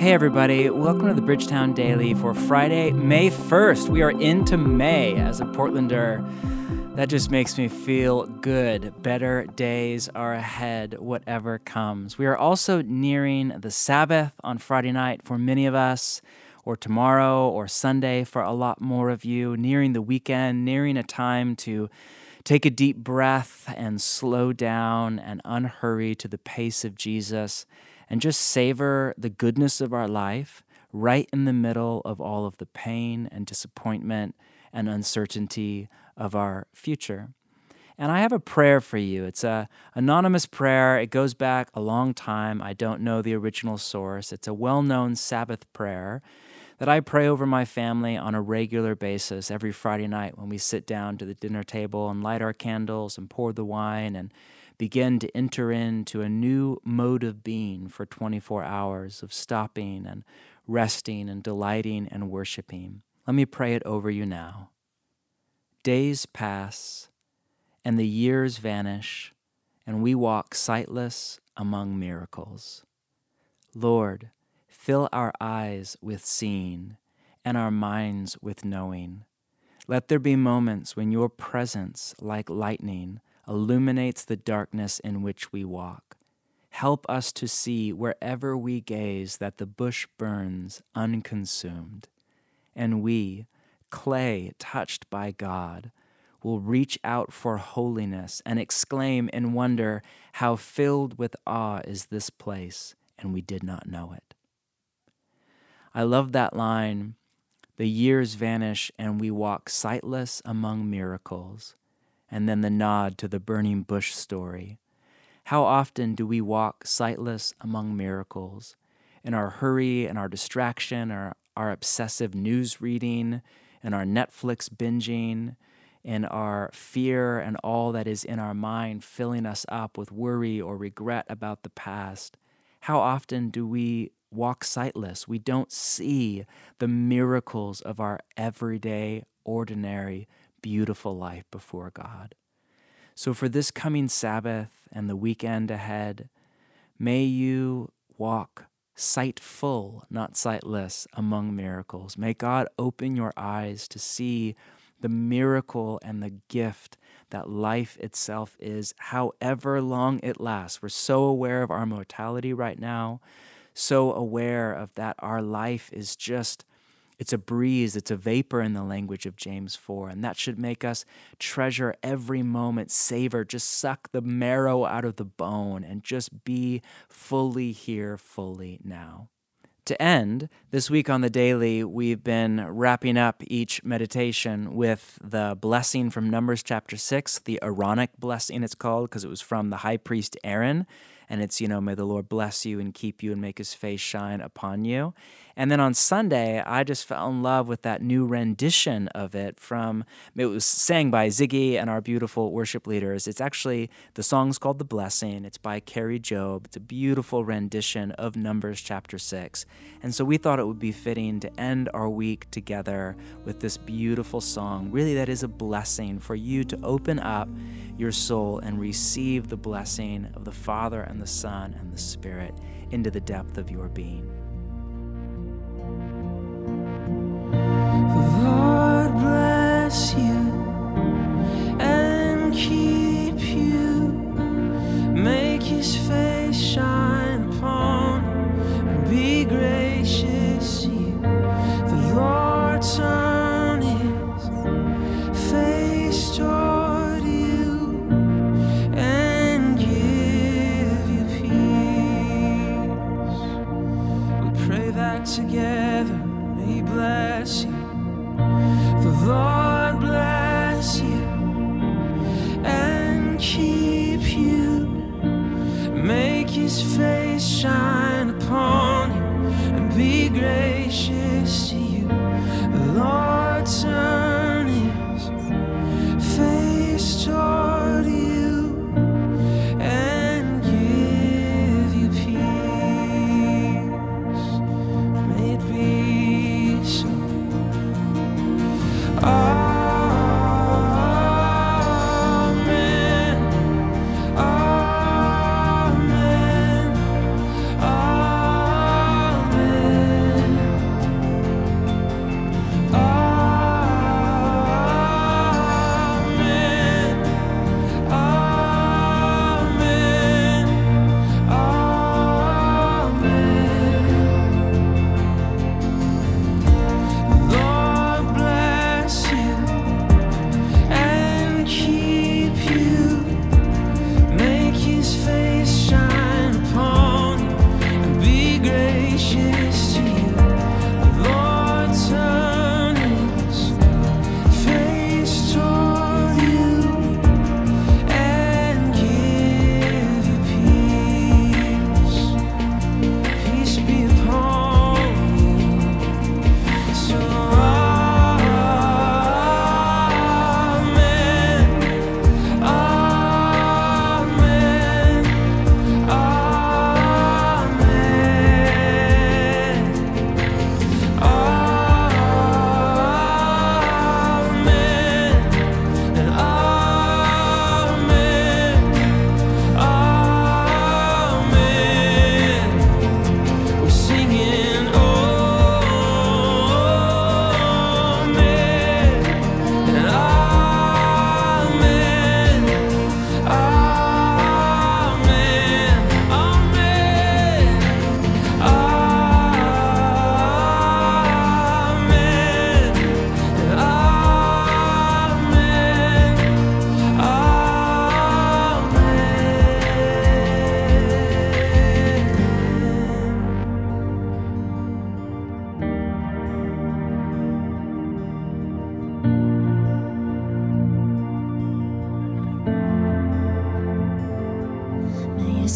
Hey, everybody, welcome to the Bridgetown Daily for Friday, May 1st. We are into May as a Portlander. That just makes me feel good. Better days are ahead, whatever comes. We are also nearing the Sabbath on Friday night for many of us, or tomorrow or Sunday for a lot more of you, nearing the weekend, nearing a time to take a deep breath and slow down and unhurry to the pace of Jesus and just savor the goodness of our life right in the middle of all of the pain and disappointment and uncertainty of our future. And I have a prayer for you. It's a anonymous prayer. It goes back a long time. I don't know the original source. It's a well-known Sabbath prayer that I pray over my family on a regular basis every Friday night when we sit down to the dinner table and light our candles and pour the wine and begin to enter into a new mode of being for 24 hours of stopping and resting and delighting and worshiping. Let me pray it over you now. Days pass and the years vanish, and we walk sightless among miracles. Lord, fill our eyes with seeing and our minds with knowing. Let there be moments when your presence, like lightning, illuminates the darkness in which we walk. Help us to see wherever we gaze that the bush burns unconsumed, and we, clay touched by God, will reach out for holiness and exclaim in wonder, How filled with awe is this place, and we did not know it. I love that line. The years vanish and we walk sightless among miracles and then the nod to the burning bush story. How often do we walk sightless among miracles? In our hurry and our distraction, our, our obsessive news reading, and our Netflix binging, in our fear and all that is in our mind filling us up with worry or regret about the past. How often do we walk sightless? We don't see the miracles of our everyday, ordinary beautiful life before God. So, for this coming Sabbath and the weekend ahead, may you walk sightful, not sightless, among miracles. May God open your eyes to see the miracle and the gift that life itself is, however long it lasts. We're so aware of our mortality right now, so aware of that our life is just it's a breeze, it's a vapor in the language of James 4. And that should make us treasure every moment, savor, just suck the marrow out of the bone, and just be fully here, fully now. To end, this week on the daily, we've been wrapping up each meditation with the blessing from Numbers chapter 6, the Aaronic blessing, it's called, because it was from the high priest Aaron and it's, you know, may the Lord bless you and keep you and make his face shine upon you. And then on Sunday, I just fell in love with that new rendition of it from, it was sang by Ziggy and our beautiful worship leaders. It's actually, the song's called The Blessing. It's by Kari Jobe. It's a beautiful rendition of Numbers chapter 6. And so we thought it would be fitting to end our week together with this beautiful song. Really, that is a blessing for you to open up your soul and receive the blessing of the Father and the Son and the Spirit into the depth of your being. Shine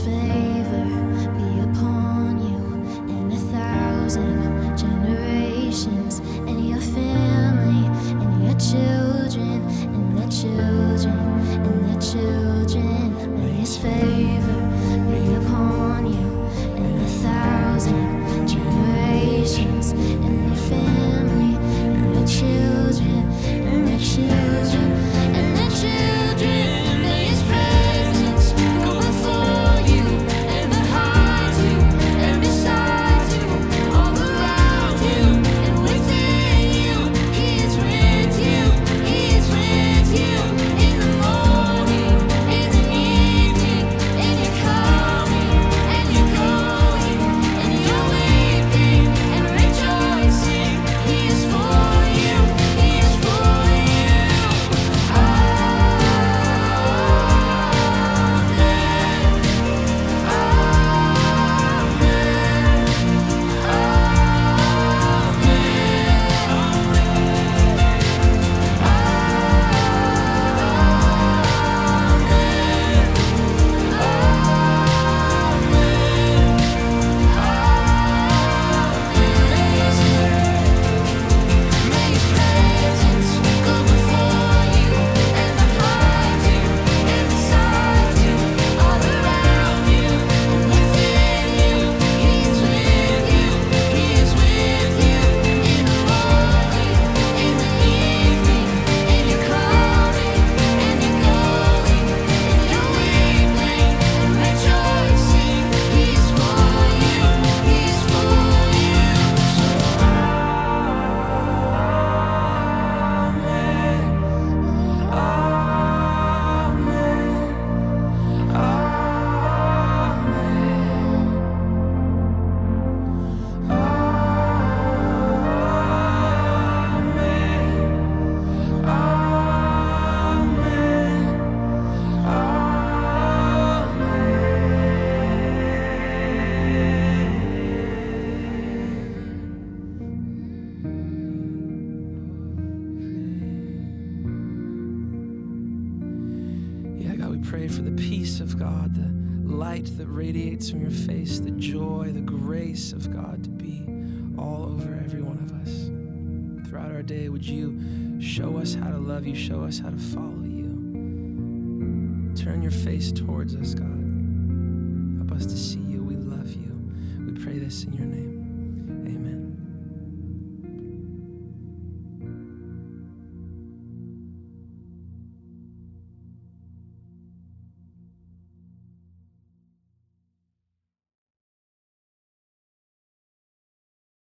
face. Pray for the peace of God, the light that radiates from your face, the joy, the grace of God to be all over every one of us. Throughout our day, would you show us how to love you, show us how to follow you? Turn your face towards us, God. Help us to see you. We love you. We pray this in your name.